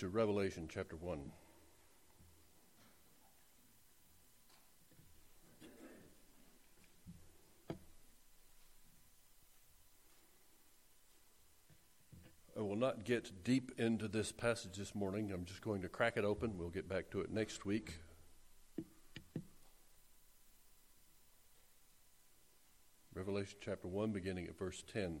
to Revelation chapter 1. I will not get deep into this passage this morning. I'm just going to crack it open. We'll get back to it next week. Revelation chapter 1, beginning at verse 10.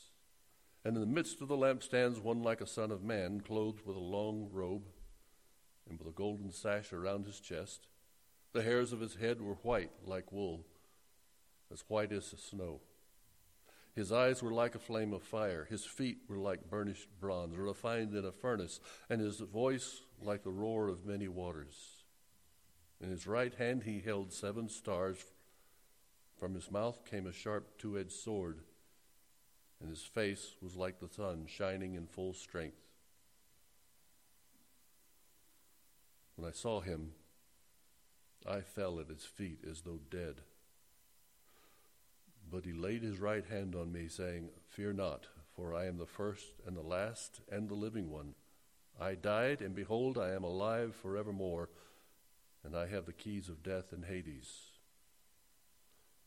and in the midst of the lampstands, one like a son of man, clothed with a long robe and with a golden sash around his chest. The hairs of his head were white like wool, as white as snow. His eyes were like a flame of fire. His feet were like burnished bronze, refined in a furnace, and his voice like the roar of many waters. In his right hand he held seven stars. From his mouth came a sharp two edged sword and his face was like the sun shining in full strength. When I saw him, I fell at his feet as though dead. But he laid his right hand on me, saying, Fear not, for I am the first and the last and the living one. I died, and behold, I am alive forevermore, and I have the keys of death and Hades.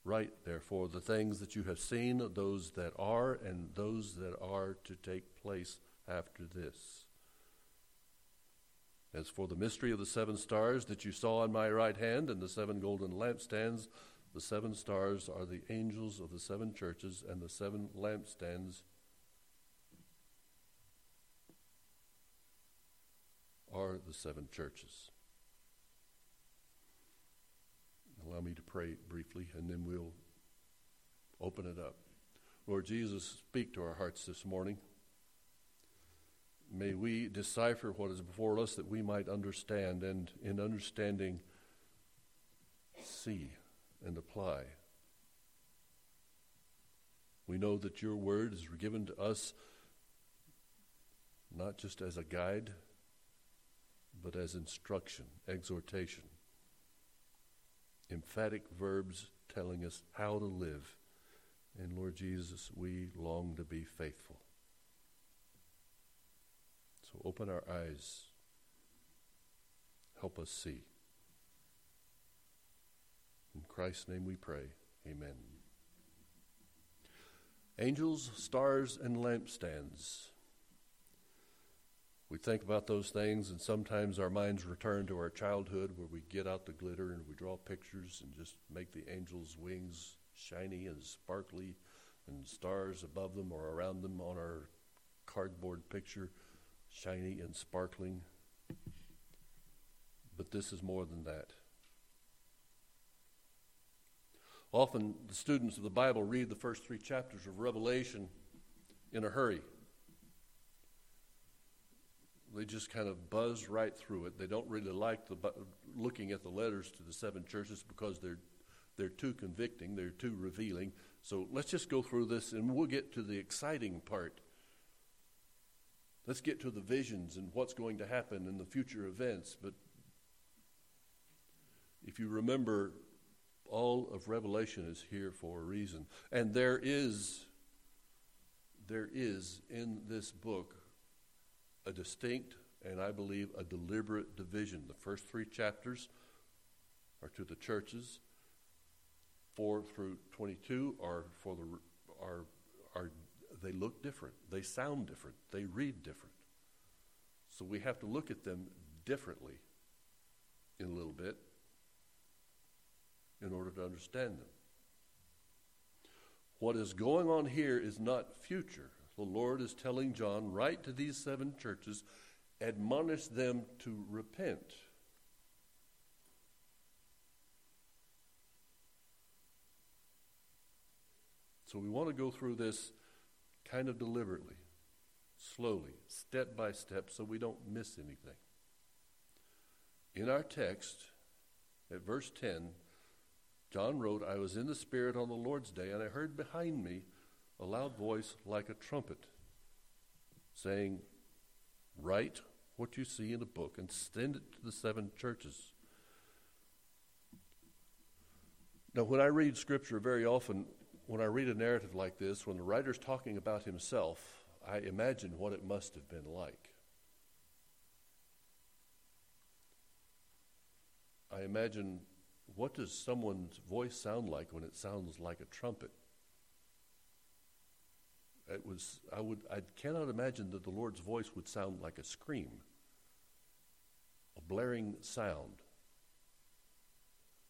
Write, therefore, the things that you have seen, those that are, and those that are to take place after this. As for the mystery of the seven stars that you saw on my right hand and the seven golden lampstands, the seven stars are the angels of the seven churches, and the seven lampstands are the seven churches. Allow me to pray briefly, and then we'll open it up. Lord Jesus, speak to our hearts this morning. May we decipher what is before us that we might understand, and in understanding, see and apply. We know that your word is given to us not just as a guide, but as instruction, exhortation emphatic verbs telling us how to live. And Lord Jesus, we long to be faithful. So open our eyes. Help us see. In Christ's name we pray. Amen. Angels, stars, and lampstands. We think about those things, and sometimes our minds return to our childhood where we get out the glitter and we draw pictures and just make the angels' wings shiny and sparkly and stars above them or around them on our cardboard picture, shiny and sparkling. But this is more than that. Often, the students of the Bible read the first three chapters of Revelation in a hurry. They just kind of buzz right through it. They don't really like the, looking at the letters to the seven churches because they're they're too convicting, they're too revealing. So let's just go through this and we'll get to the exciting part. Let's get to the visions and what's going to happen in the future events. But if you remember, all of Revelation is here for a reason. And there is there is in this book a distinct and I believe a deliberate division. The first three chapters are to the churches. Four through twenty-two are for the are are they look different. They sound different. They read different. So we have to look at them differently in a little bit in order to understand them. What is going on here is not future the Lord is telling John, write to these seven churches, admonish them to repent. So we want to go through this kind of deliberately slowly, step by step, so we don't miss anything. In our text, at verse 10, John wrote, I was in the Spirit on the Lord's day, and I heard behind me a loud voice like a trumpet saying, Write what you see in a book and send it to the seven churches. Now, when I read Scripture, very often, when I read a narrative like this, when the writer's talking about himself, I imagine what it must have been like. I imagine what does someone's voice sound like when it sounds like a trumpet? It was I would I cannot imagine that the Lord's voice would sound like a scream, a blaring sound.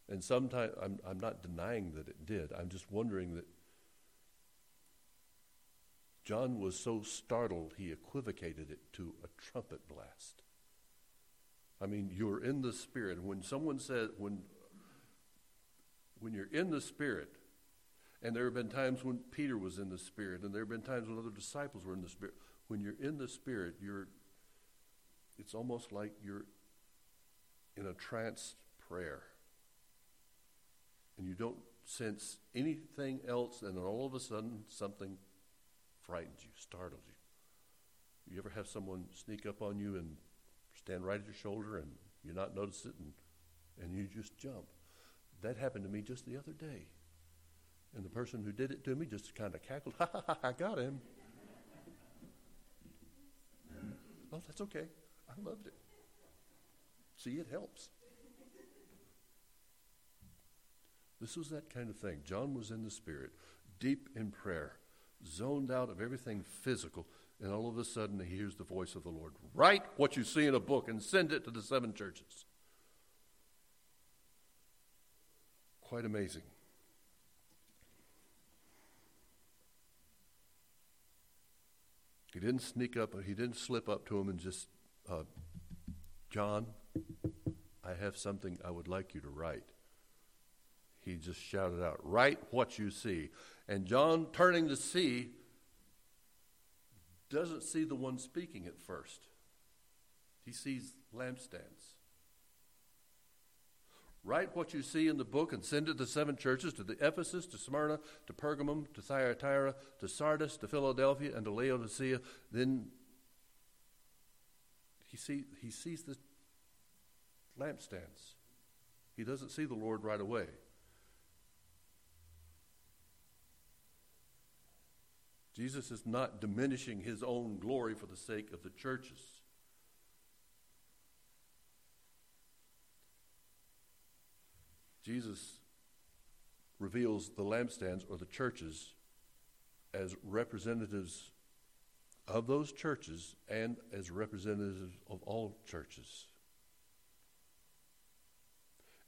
And sometimes I'm I'm not denying that it did. I'm just wondering that John was so startled he equivocated it to a trumpet blast. I mean, you're in the spirit. When someone says when when you're in the spirit, and there have been times when Peter was in the Spirit, and there have been times when other disciples were in the Spirit. When you're in the Spirit, you're it's almost like you're in a trance prayer. And you don't sense anything else, and then all of a sudden something frightens you, startles you. You ever have someone sneak up on you and stand right at your shoulder and you not notice it and, and you just jump? That happened to me just the other day. And the person who did it to me just kind of cackled, ha ha ha, I got him. oh, that's okay. I loved it. See, it helps. This was that kind of thing. John was in the Spirit, deep in prayer, zoned out of everything physical, and all of a sudden he hears the voice of the Lord. Write what you see in a book and send it to the seven churches. Quite amazing. He didn't sneak up, he didn't slip up to him and just, uh, John, I have something I would like you to write. He just shouted out, Write what you see. And John, turning to see, doesn't see the one speaking at first. He sees lampstands. Write what you see in the book and send it to seven churches to the Ephesus, to Smyrna, to Pergamum, to Thyatira, to Sardis, to Philadelphia, and to Laodicea. Then he, see, he sees the lampstands. He doesn't see the Lord right away. Jesus is not diminishing his own glory for the sake of the churches. Jesus reveals the lampstands or the churches as representatives of those churches and as representatives of all churches.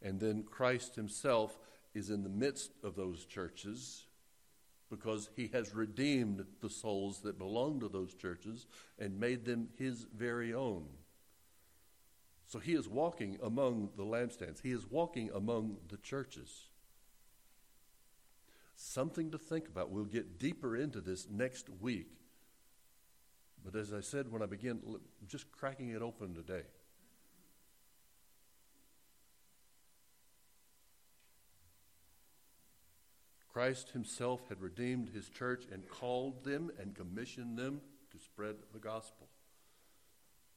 And then Christ himself is in the midst of those churches because he has redeemed the souls that belong to those churches and made them his very own. So he is walking among the lampstands, he is walking among the churches. Something to think about. We'll get deeper into this next week. But as I said when I began, just cracking it open today. Christ himself had redeemed his church and called them and commissioned them to spread the gospel.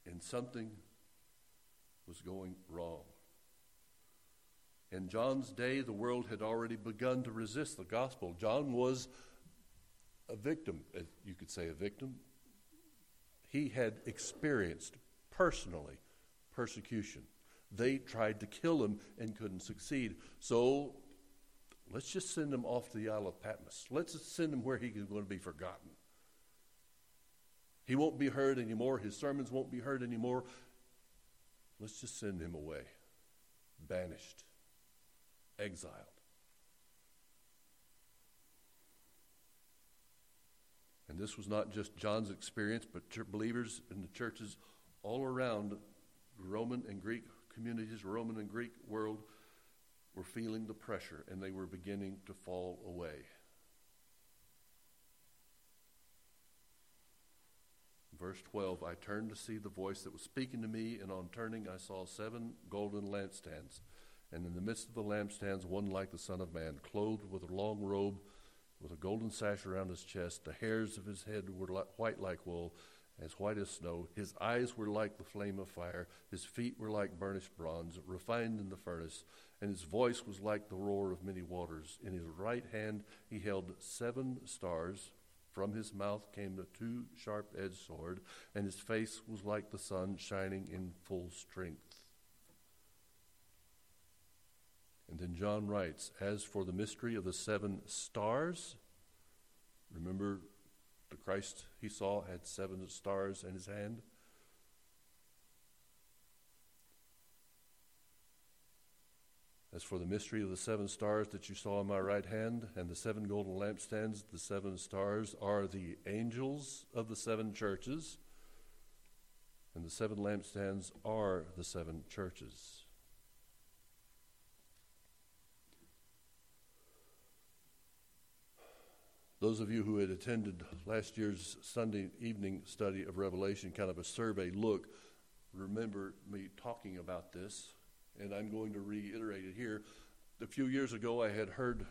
And something was going wrong. In John's day, the world had already begun to resist the gospel. John was a victim, you could say a victim. He had experienced personally persecution. They tried to kill him and couldn't succeed. So let's just send him off to the Isle of Patmos. Let's send him where he's going to be forgotten. He won't be heard anymore. His sermons won't be heard anymore. Let's just send him away, banished, exiled. And this was not just John's experience, but believers in the churches all around Roman and Greek communities, Roman and Greek world, were feeling the pressure and they were beginning to fall away. Verse 12, I turned to see the voice that was speaking to me, and on turning I saw seven golden lampstands. And in the midst of the lampstands, one like the Son of Man, clothed with a long robe, with a golden sash around his chest. The hairs of his head were li- white like wool, as white as snow. His eyes were like the flame of fire. His feet were like burnished bronze, refined in the furnace. And his voice was like the roar of many waters. In his right hand he held seven stars. From his mouth came the two sharp edged sword, and his face was like the sun shining in full strength. And then John writes, As for the mystery of the seven stars, remember the Christ he saw had seven stars in his hand? As for the mystery of the seven stars that you saw in my right hand and the seven golden lampstands, the seven stars are the angels of the seven churches, and the seven lampstands are the seven churches. Those of you who had attended last year's Sunday evening study of Revelation, kind of a survey look, remember me talking about this, and I'm going to reiterate it here. A few years ago, I had heard,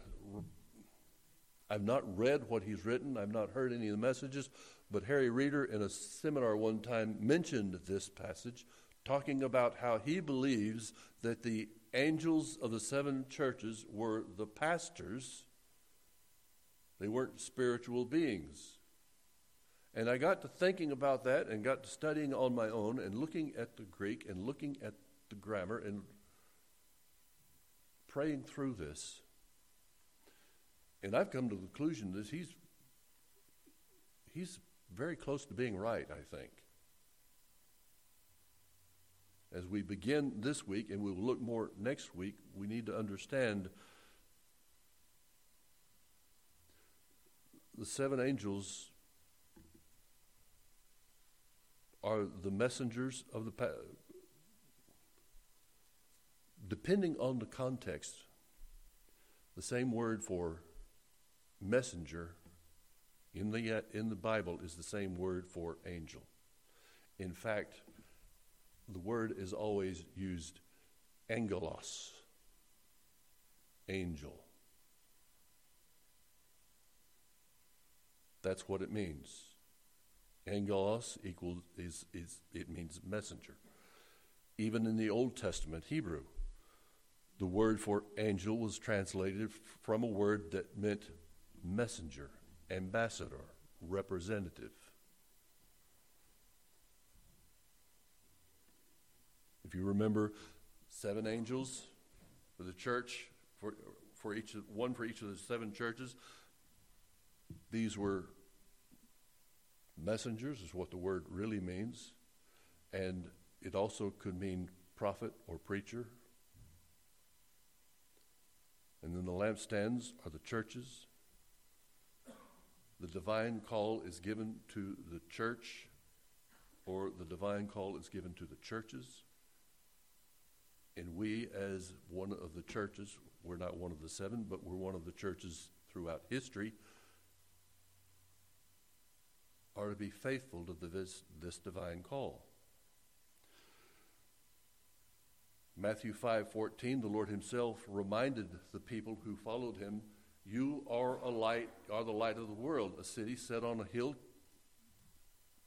I've not read what he's written, I've not heard any of the messages, but Harry Reeder in a seminar one time mentioned this passage, talking about how he believes that the angels of the seven churches were the pastors they weren't spiritual beings. And I got to thinking about that and got to studying on my own and looking at the Greek and looking at the grammar and praying through this. And I've come to the conclusion that he's he's very close to being right, I think. As we begin this week, and we will look more next week, we need to understand the seven angels are the messengers of the depending on the context the same word for messenger in the in the bible is the same word for angel in fact the word is always used angelos angel That's what it means. Angelos equals is, is it means messenger. Even in the Old Testament Hebrew, the word for angel was translated from a word that meant messenger, ambassador, representative. If you remember, seven angels for the church, for, for each one for each of the seven churches. These were messengers, is what the word really means. And it also could mean prophet or preacher. And then the lampstands are the churches. The divine call is given to the church, or the divine call is given to the churches. And we, as one of the churches, we're not one of the seven, but we're one of the churches throughout history are to be faithful to this, this divine call. Matthew 5:14 the Lord himself reminded the people who followed him you are a light are the light of the world a city set on a hill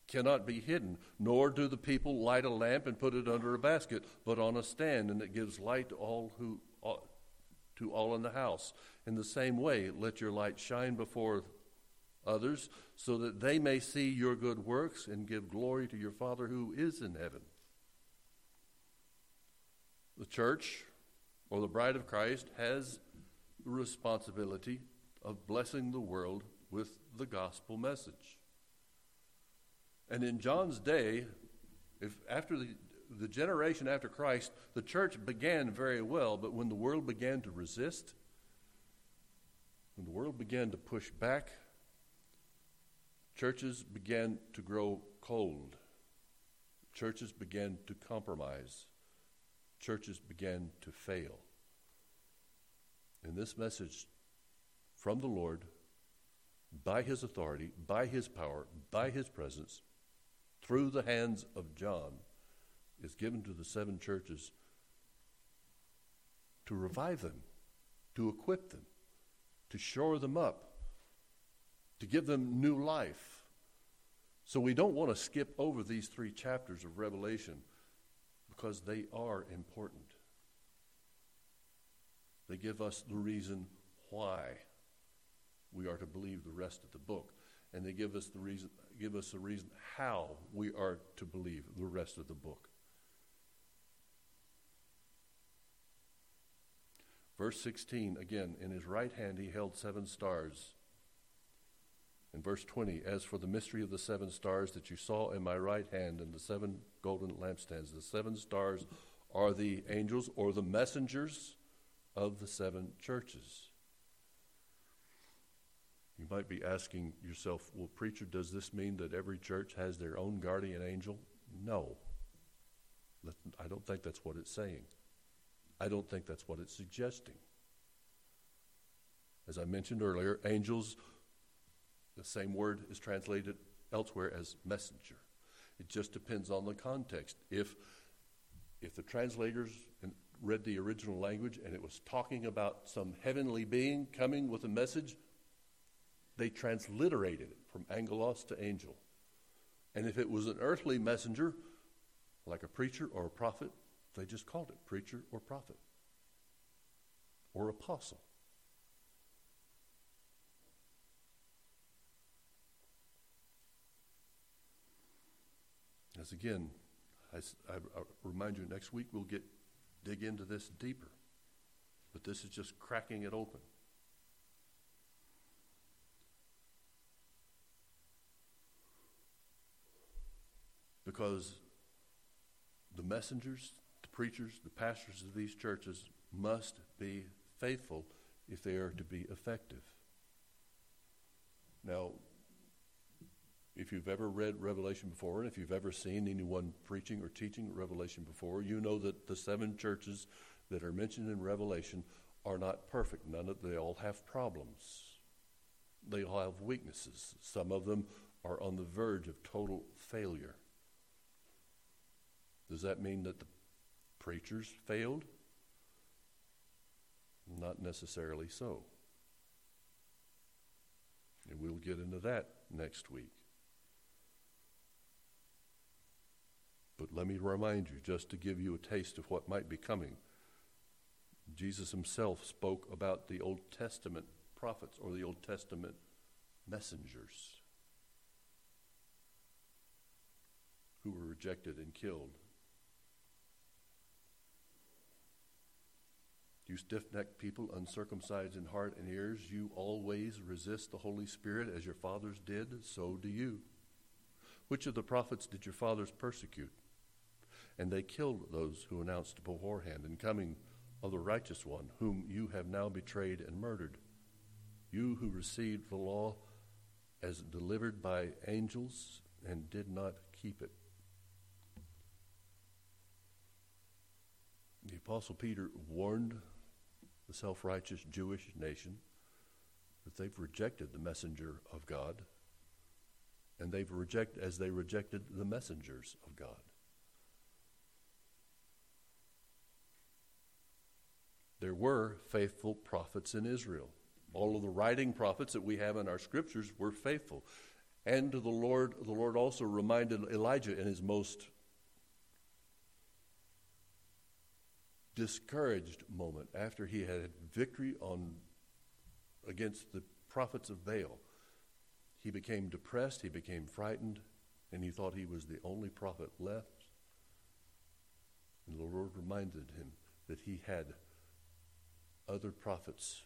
cannot be hidden nor do the people light a lamp and put it under a basket but on a stand and it gives light to all who uh, to all in the house in the same way let your light shine before others, so that they may see your good works and give glory to your Father who is in heaven. The church, or the bride of Christ, has the responsibility of blessing the world with the gospel message. And in John's day, if after the, the generation after Christ, the church began very well, but when the world began to resist, when the world began to push back, Churches began to grow cold. Churches began to compromise. Churches began to fail. And this message from the Lord, by His authority, by His power, by His presence, through the hands of John, is given to the seven churches to revive them, to equip them, to shore them up, to give them new life. So we don't want to skip over these three chapters of Revelation because they are important. They give us the reason why we are to believe the rest of the book. And they give us the reason give us a reason how we are to believe the rest of the book. Verse 16, again, in his right hand he held seven stars. In verse 20, as for the mystery of the seven stars that you saw in my right hand and the seven golden lampstands, the seven stars are the angels or the messengers of the seven churches. You might be asking yourself, well, preacher, does this mean that every church has their own guardian angel? No. I don't think that's what it's saying. I don't think that's what it's suggesting. As I mentioned earlier, angels, the same word is translated elsewhere as messenger. It just depends on the context. If, if the translators read the original language and it was talking about some heavenly being coming with a message, they transliterated it from angelos to angel. And if it was an earthly messenger, like a preacher or a prophet, they just called it preacher or prophet or apostle. As again, I, I, I remind you, next week we'll get dig into this deeper. But this is just cracking it open. Because the messengers, the preachers, the pastors of these churches must be faithful if they are to be effective. Now, if you've ever read Revelation before, and if you've ever seen anyone preaching or teaching Revelation before, you know that the seven churches that are mentioned in Revelation are not perfect. None of they all have problems. They all have weaknesses. Some of them are on the verge of total failure. Does that mean that the preachers failed? Not necessarily so. And we'll get into that next week. But let me remind you, just to give you a taste of what might be coming, Jesus himself spoke about the Old Testament prophets or the Old Testament messengers who were rejected and killed. You stiff necked people, uncircumcised in heart and ears, you always resist the Holy Spirit as your fathers did, so do you. Which of the prophets did your fathers persecute? And they killed those who announced beforehand and coming of the righteous one, whom you have now betrayed and murdered. You who received the law as delivered by angels and did not keep it. The Apostle Peter warned the self righteous Jewish nation that they've rejected the messenger of God, and they've rejected as they rejected the messengers of God. There were faithful prophets in Israel. All of the writing prophets that we have in our scriptures were faithful. And to the Lord, the Lord also reminded Elijah in his most discouraged moment after he had victory on against the prophets of Baal. He became depressed, he became frightened, and he thought he was the only prophet left. And the Lord reminded him that he had other prophets.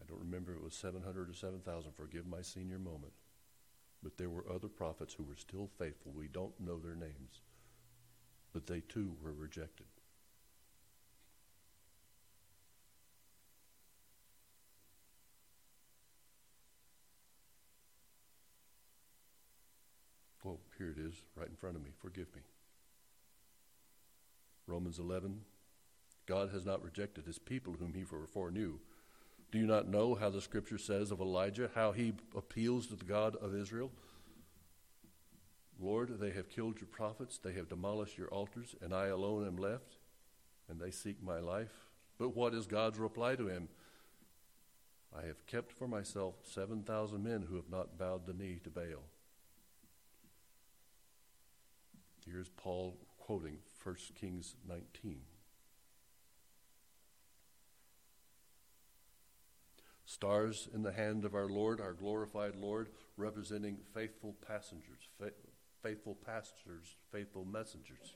I don't remember it was 700 or 7,000, forgive my senior moment. But there were other prophets who were still faithful. We don't know their names. But they too were rejected. Oh, here it is, right in front of me. Forgive me. Romans 11, God has not rejected his people whom he foreknew. Do you not know how the scripture says of Elijah, how he appeals to the God of Israel? Lord, they have killed your prophets, they have demolished your altars, and I alone am left, and they seek my life. But what is God's reply to him? I have kept for myself 7,000 men who have not bowed the knee to Baal. Here's Paul quoting 1 Kings 19. Stars in the hand of our Lord, our glorified Lord, representing faithful passengers, fa- faithful pastors, faithful messengers.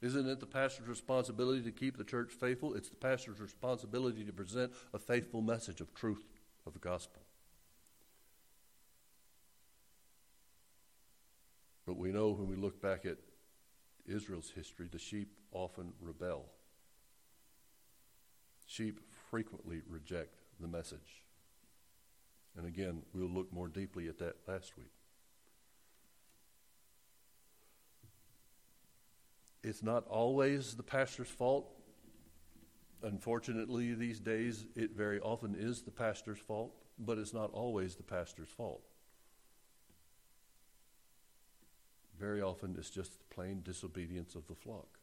Isn't it the pastor's responsibility to keep the church faithful? It's the pastor's responsibility to present a faithful message of truth of the gospel. But we know when we look back at Israel's history, the sheep often rebel. Sheep frequently reject the message. And again, we'll look more deeply at that last week. It's not always the pastor's fault. Unfortunately, these days, it very often is the pastor's fault, but it's not always the pastor's fault. Very often, it's just plain disobedience of the flock.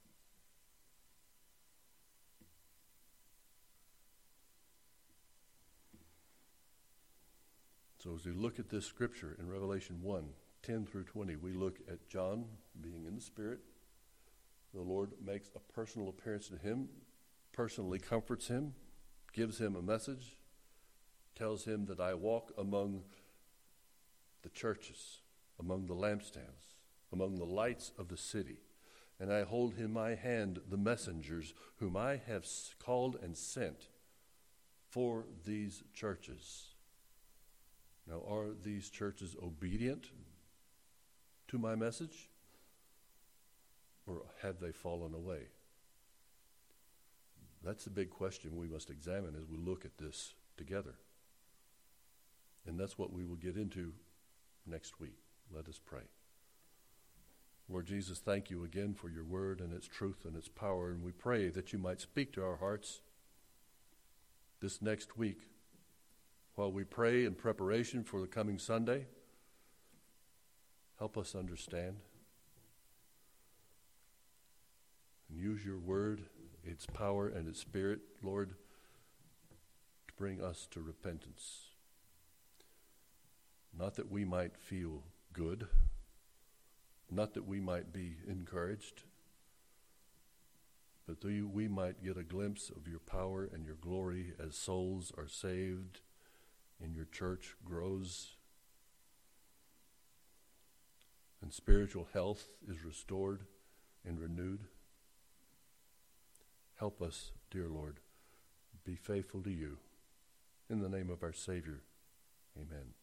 So, as we look at this scripture in Revelation 1 10 through 20, we look at John being in the Spirit. The Lord makes a personal appearance to him, personally comforts him, gives him a message, tells him that I walk among the churches, among the lampstands, among the lights of the city, and I hold in my hand the messengers whom I have called and sent for these churches. Now, are these churches obedient to my message? Or have they fallen away? That's the big question we must examine as we look at this together. And that's what we will get into next week. Let us pray. Lord Jesus, thank you again for your word and its truth and its power. And we pray that you might speak to our hearts this next week while we pray in preparation for the coming Sunday. Help us understand and use your word, its power, and its spirit, Lord, to bring us to repentance. Not that we might feel good, not that we might be encouraged, but that we might get a glimpse of your power and your glory as souls are saved and your church grows and spiritual health is restored and renewed. Help us, dear Lord, be faithful to you. In the name of our Savior, amen.